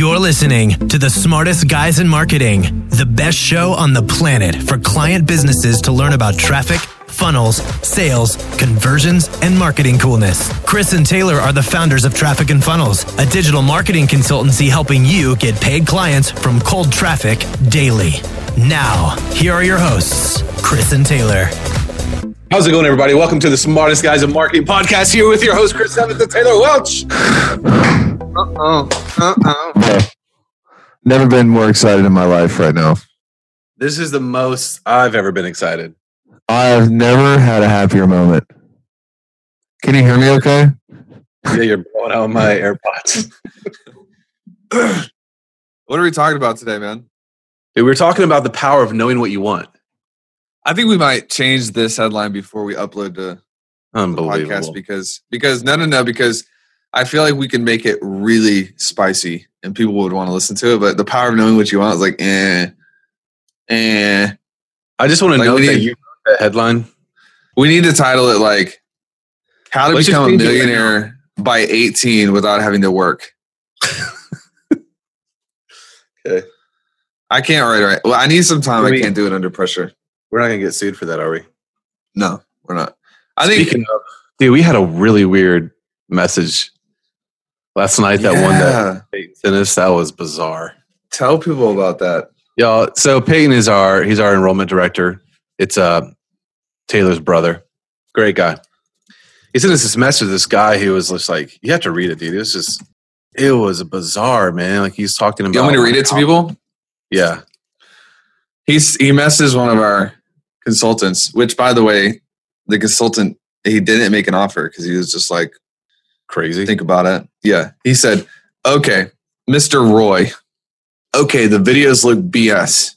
You're listening to the smartest guys in marketing, the best show on the planet for client businesses to learn about traffic, funnels, sales, conversions, and marketing coolness. Chris and Taylor are the founders of Traffic and Funnels, a digital marketing consultancy helping you get paid clients from cold traffic daily. Now, here are your hosts, Chris and Taylor. How's it going, everybody? Welcome to the Smartest Guys in Marketing podcast here with your host, Chris Evans and Taylor Welch. Uh-oh. Uh-oh. Never been more excited in my life right now. This is the most I've ever been excited. I've never had a happier moment. Can you hear me okay? Yeah, you're blowing out my AirPods. What are we talking about today, man? Dude, we are talking about the power of knowing what you want. I think we might change this headline before we upload the, the podcast because because no no no because I feel like we can make it really spicy and people would want to listen to it. But the power of knowing what you want is like eh eh. I just want to Like, know that you that headline. We need to title it like how to Let's become a millionaire by 18 without having to work. Okay. I can't write right. Well, I need some time. We- I can't do it under pressure. We're not going to get sued for that, are we? No, we're not. I think of, dude, we had a really weird message last night. That one that Yeah. Peyton sent us, that was bizarre. tell people about that. Y'all, so Peyton is our he's our enrollment director. It's uh Taylor's brother. Great guy. He sent us this message, this guy who was just like, you have to read it, dude. It was just it was bizarre, man. Like he's talking about You want me to read it to people? Yeah. He's he messes one of our consultants, which by the way, the consultant he didn't make an offer because he was just like, Crazy. think about it. Yeah. He said, Okay, Mr. Roy, okay, the videos look BS,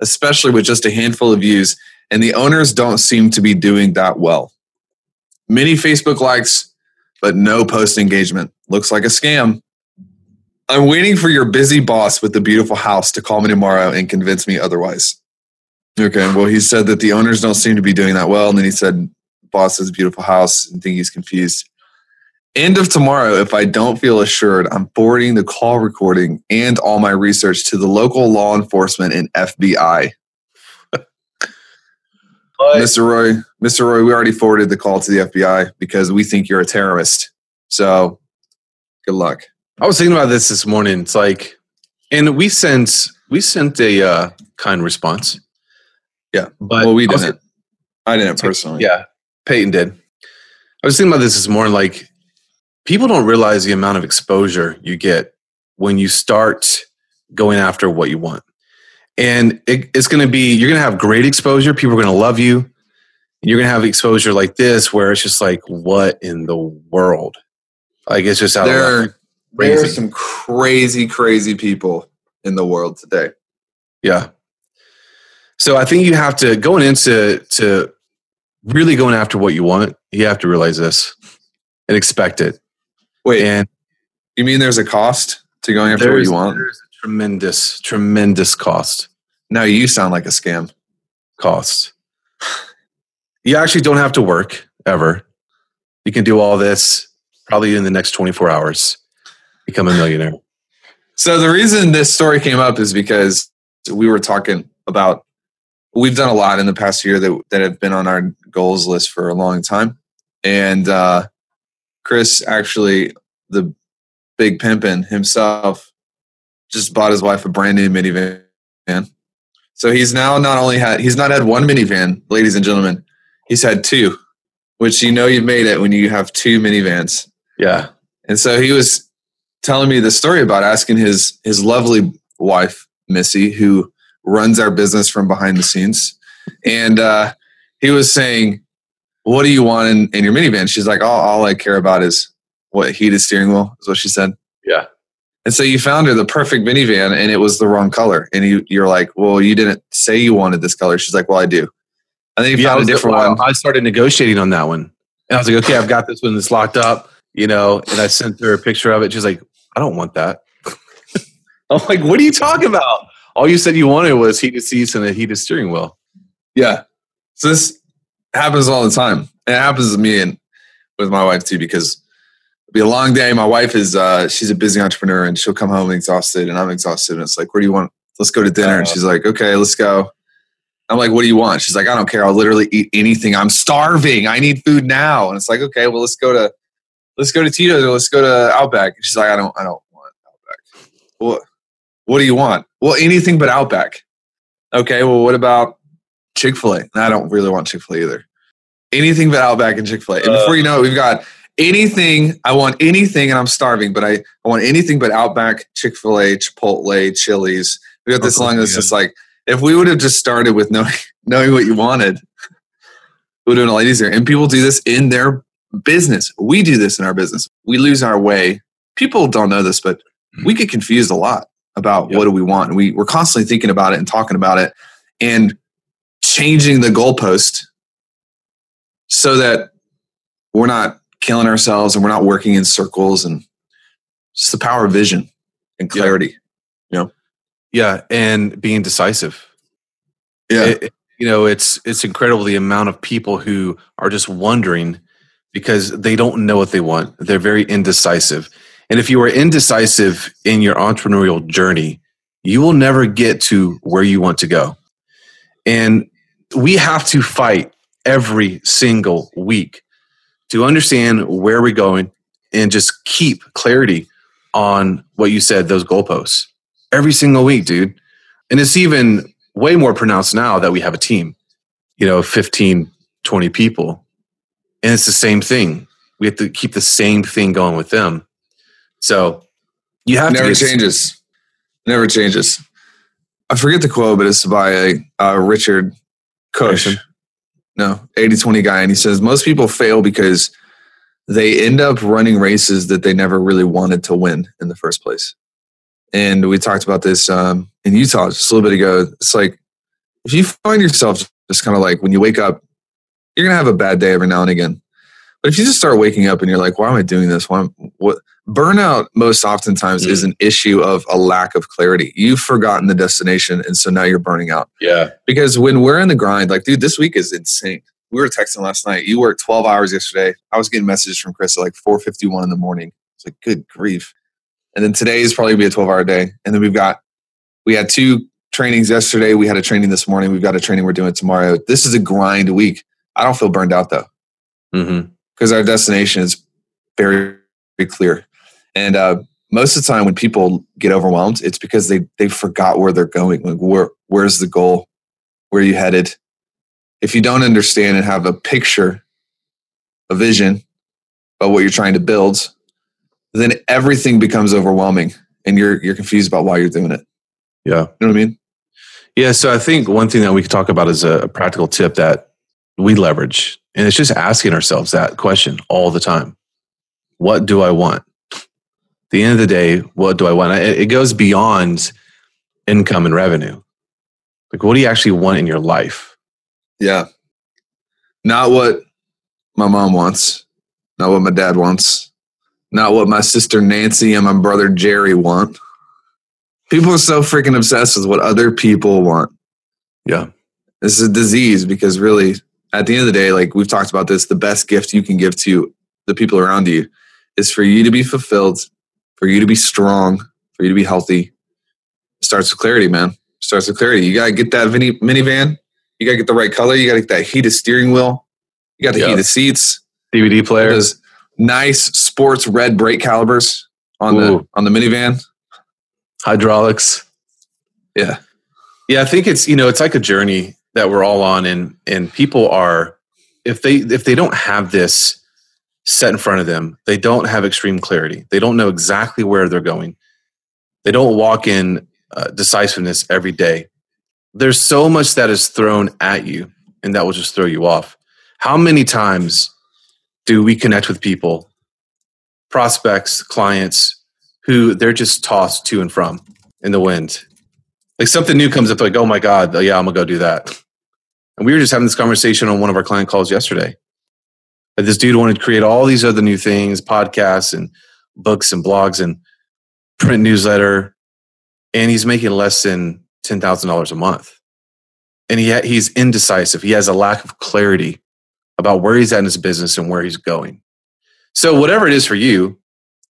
especially with just a handful of views, and the owners don't seem to be doing that well. Many Facebook likes, but no post engagement. Looks like a scam. I'm waiting for your busy boss with the beautiful house to call me tomorrow and convince me otherwise. Okay, well, he said that the owners don't seem to be doing that well. And then he said, boss has a beautiful house and think he's confused. End of tomorrow, if I don't feel assured, I'm forwarding the call recording and all my research to the local law enforcement and FBI. Mr. Roy, Mr. Roy, we already forwarded the call to the FBI because we think you're a terrorist. So good luck. I was thinking about this this morning. It's like and we sent we sent a uh, kind response. Yeah. But well, we I was- didn't. I didn't personally. Yeah, Peyton did. I was thinking about this this morning. Like, people don't realize the amount of exposure you get when you start going after what you want. And it, it's going to be, you're going to have great exposure. People are going to love you. And you're going to have exposure like this, where it's just like, what in the world? Like, it's just out There, there are some crazy, crazy people in the world today. Yeah. So I think you have to going into to really going after what you want. You have to realize this and expect it. Wait, And you mean there's a cost to going after what you want? there's a tremendous, tremendous cost. Now you sound like a scam. Cost. You actually don't have to work ever. You can do all this probably in the next 24 hours. Become a millionaire. So the reason this story came up is because we were talking about we've done a lot in the past year that that have been on our goals list for a long time, and uh, Chris actually the big pimpin himself just bought his wife a brand new minivan. So he's now not only had he's not had one minivan, ladies and gentlemen, he's had two, which you know you've made it when you have two minivans. Yeah. And so he was telling me the story about asking his his lovely wife Missy, who runs our business from behind the scenes, and uh, he was saying, "What do you want in, in your minivan?" She's like, "All all I care about is what heated steering wheel." Is what she said. Yeah. And so you found her the perfect minivan, and it was the wrong color. And you you're like, "Well, you didn't say you wanted this color." She's like, "Well, I do." And then you Yeah, found a different one. I started negotiating on that one. And I was like, okay, I've got this one that's locked up, you know, and I sent her a picture of it. She's like, I don't want that. I'm like, what are you talking about? All you said you wanted was heated seats and a heated steering wheel. Yeah. So this happens all the time. And it happens to me and with my wife too, because it'll be a long day. My wife is uh, she's a busy entrepreneur, and she'll come home exhausted, and I'm exhausted. And it's like, where do you want? Let's go to dinner. And she's like, okay, let's go. I'm like, what do you want? She's like, I don't care. I'll literally eat anything. I'm starving. I need food now. And it's like, okay, well, let's go to let's go to Tito's or let's go to Outback. And she's like, I don't, I don't want Outback. What, what do you want? Well, anything but Outback. Okay, well, what about Chick Fil A? I don't really want Chick Fil A either. Anything but Outback and Chick Fil A. And before you know it, we've got anything. I want anything, and I'm starving. But I, I want anything but Outback, Chick Fil A, Chipotle, Chili's. We got this long list. Just like if we would have just started with knowing knowing what you wanted, it would have been a lot easier. And people do this in their business. We do this in our business. We lose our way. People don't know this, but Hmm. we get confused a lot about Yep. what do we want. And we, we're constantly thinking about it and talking about it and changing the goalpost so that we're not killing ourselves and we're not working in circles and it's the power of vision and clarity Yeah. know, Yeah, and being decisive. Yeah. It- you know, it's it's incredible the amount of people who are just wondering because they don't know what they want. They're very indecisive. And if you are indecisive in your entrepreneurial journey, you will never get to where you want to go. And we have to fight every single week to understand where we're going and just keep clarity on what you said, those goalposts. Every single week, dude. And it's even way more pronounced now that we have a team, you know, 15, 20 people. And it's the same thing. We have to keep the same thing going with them. So you have Never to get, changes. Never changes. I forget the quote, but it's by uh, Richard Koch. Branson? No, 80 20 guy. And he says most people fail because they end up running races that they never really wanted to win in the first place. And we talked about this um, in Utah just a little bit ago. It's like if you find yourself just kind of like when you wake up, you're going to have a bad day every now and again. But if you just start waking up and you're like, why am I doing this? Why am, what? Burnout most oftentimes Mm. is an issue of a lack of clarity. You've forgotten the destination, and so now you're burning out. Yeah. Because when we're in the grind, like, dude, this week is insane. We were texting last night. You worked 12 hours yesterday. I was getting messages from Chris at like 4:51 in the morning. It's like, good grief. And then today is probably be a 12 hour day. And then we've got, we had two trainings yesterday. We had a training this morning. We've got a training we're doing tomorrow. This is a grind week. I don't feel burned out though Mm-hmm. Because our destination is very, very clear. And uh, most of the time, when people get overwhelmed, it's because they they forgot where they're going. Like, where where's the goal? Where are you headed? If you don't understand and have a picture, a vision about what you're trying to build, then everything becomes overwhelming, and you're you're confused about why you're doing it. Yeah. You know what I mean? Yeah. So I think one thing that we could talk about is a, a practical tip that we leverage. And it's just asking ourselves that question all the time. What do I want? At the end of the day, what do I want? It, it goes beyond income and revenue. Like, what do you actually want in your life? Yeah. Not what my mom wants, not what my dad wants, not what my sister Nancy and my brother Jerry want. People are so freaking obsessed with what other people want. Yeah. This is a disease because really, at the end of the day, like we've talked about this, the best gift you can give to the people around you is for you to be fulfilled, for you to be strong, for you to be healthy. It starts with clarity, man. starts with clarity. You gotta get that mini, minivan. You gotta get the right color. You gotta get that heated steering wheel. You got the Yeah. heated seats. DVD players, nice sports red brake calibers on the on the minivan. hydraulics. Yeah. Yeah, I think it's you know it's like a journey that we're all on, and and people are if they if they don't have this set in front of them, they don't have extreme clarity. They don't know exactly where they're going. They don't walk in uh, decisiveness every day. There's so much that is thrown at you, and that will just throw you off. How many times do we connect with people, prospects, clients, who they're just tossed to and from in the wind? Like something new comes up, like, oh my God, yeah, I'm gonna go do that. And we were just having this conversation on one of our client calls yesterday. That this dude wanted to create all these other new things, podcasts and books and blogs and print newsletter, and he's making less than ten thousand dollars a month. And he he's indecisive. He has a lack of clarity about where he's at in his business and where he's going. So whatever it is for you,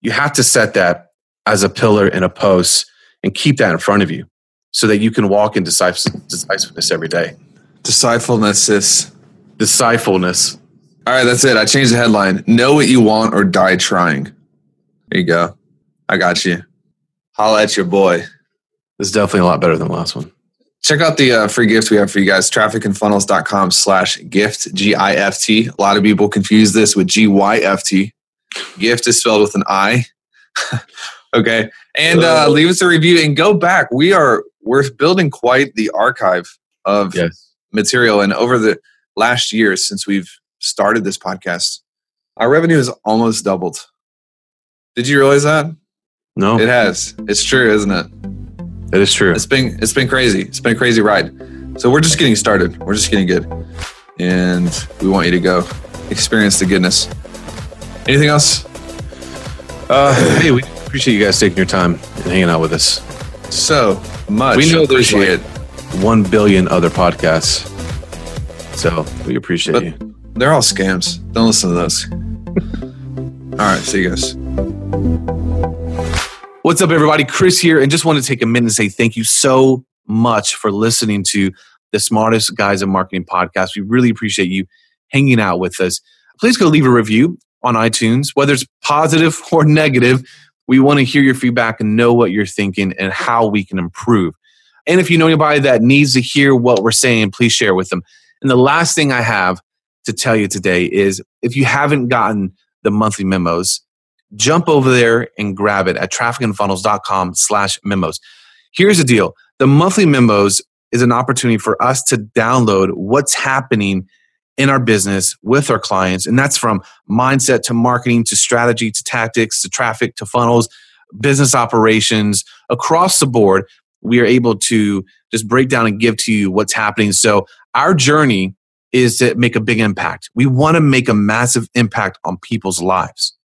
you have to set that as a pillar and a post and keep that in front of you so that you can walk in decisiveness every day. Decisiveness is decisiveness. All right, that's it. I changed the headline. Know what you want or die trying. There you go. I got you. Holla at your boy. This is definitely a lot better than the last one. Check out the uh, free gift we have for you guys. Trafficandfunnels.com slash gift, G I F T. A lot of people confuse this with G Y F T. Gift is spelled with an I. okay. And uh, leave us a review and go back. We are, we're building quite the archive of yes. Material. And over the last year since we've started this podcast, our revenue has almost doubled. Did you realize that? No. It has. It's true, isn't it? It is true. It's been it's been crazy. It's been a crazy ride. So we're just getting started. We're just getting good. And we want you to go experience the goodness. Anything else? Uh, hey, we appreciate you guys taking your time and hanging out with us. So much. We know there's like one billion other podcasts. So we appreciate but you. They're all scams. Don't listen to those. all right. See you guys. What's up, everybody? Chris here, and just want to take a minute and say thank you so much for listening to the Smartest Guys in Marketing podcast. We really appreciate you hanging out with us. Please go leave a review on iTunes, whether it's positive or negative. We want to hear your feedback and know what you're thinking and how we can improve. And if you know anybody that needs to hear what we're saying, please share with them. And the last thing I have to tell you today is if you haven't gotten the monthly memos, jump over there and grab it at trafficandfunnels.com slash memos. Here's the deal. The monthly memos is an opportunity for us to download what's happening in our business with our clients. And that's from mindset to marketing to strategy to tactics to traffic to funnels, business operations across the board. We are able to just break down and give to you what's happening. So our journey is to make a big impact. We want to make a massive impact on people's lives.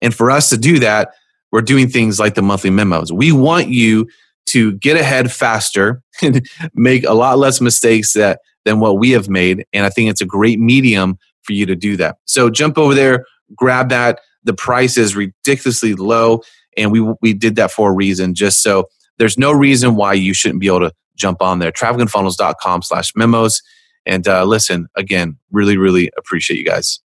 And for us to do that, we're doing things like the monthly memos. We want you to get ahead faster and make a lot less mistakes that, than what we have made. And I think it's a great medium for you to do that. So jump over there, grab that. The price is ridiculously low. And we, we did that for a reason, just so there's no reason why you shouldn't be able to jump on there. Trafficandfunnels.com slash memos. And uh, listen, again, really, really appreciate you guys.